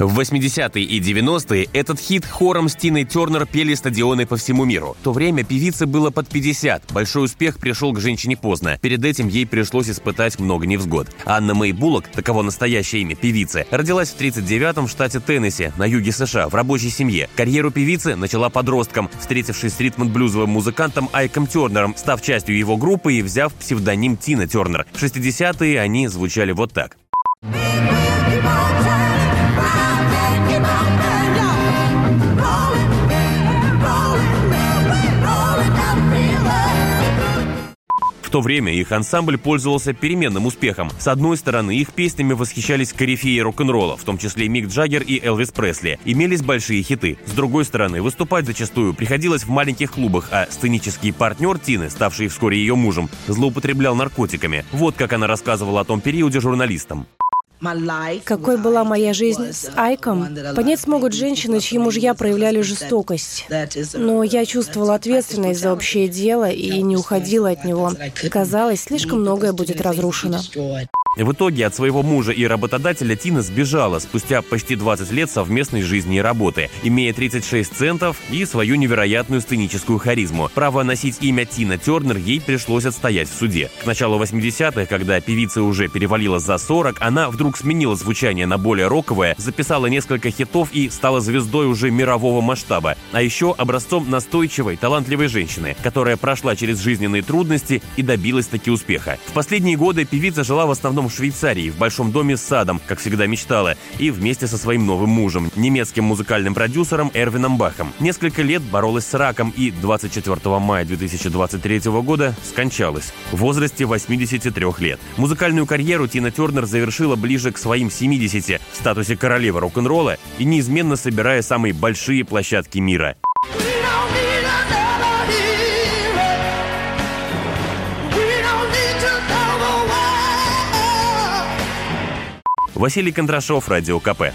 В 80-е и 90-е этот хит хором с Тиной Тернер пели стадионы по всему миру. В то время певице было под 50. Большой успех пришел к женщине поздно. Перед этим ей пришлось испытать много невзгод. Анна Мэй Буллок, таково настоящее имя певицы, родилась в 39-м в штате Теннесси, на юге США, в рабочей семье. Карьеру певицы начала подростком, встретившись с ритм-блюзовым музыкантом Айком Тернером, став частью его группы и взяв псевдоним Тина Тернер. В 60-е они звучали вот так. В то время их ансамбль пользовался переменным успехом. С одной стороны, их песнями восхищались корифеи рок-н-ролла, в том числе Мик Джаггер и Элвис Пресли. Имелись большие хиты. С другой стороны, выступать зачастую приходилось в маленьких клубах, а сценический партнер Тины, ставший вскоре ее мужем, злоупотреблял наркотиками. Вот как она рассказывала о том периоде журналистам. Какой была моя жизнь с Айком, понять смогут женщины, чьи мужья проявляли жестокость. Но я чувствовала ответственность за общее дело и не уходила от него. Казалось, слишком многое будет разрушено. В итоге от своего мужа и работодателя Тина сбежала спустя почти 20 лет совместной жизни и работы, имея 36 центов и свою невероятную сценическую харизму. Право носить имя Тина Тернер ей пришлось отстоять в суде. К началу 80-х, когда певица уже перевалила за 40, она вдруг сменила звучание на более роковое, записала несколько хитов и стала звездой уже мирового масштаба. А еще образцом настойчивой, талантливой женщины, которая прошла через жизненные трудности и добилась таки успеха. В последние годы певица жила в основном в Швейцарии, в большом доме с садом, как всегда мечтала, и вместе со своим новым мужем, немецким музыкальным продюсером Эрвином Бахом. Несколько лет боролась с раком и 24 мая 2023 года скончалась в возрасте 83 лет. Музыкальную карьеру Тина Тернер завершила ближе к своим 70 в статусе королевы рок-н-ролла и неизменно собирая самые большие площадки мира. Василий Кондрашов, Радио КП.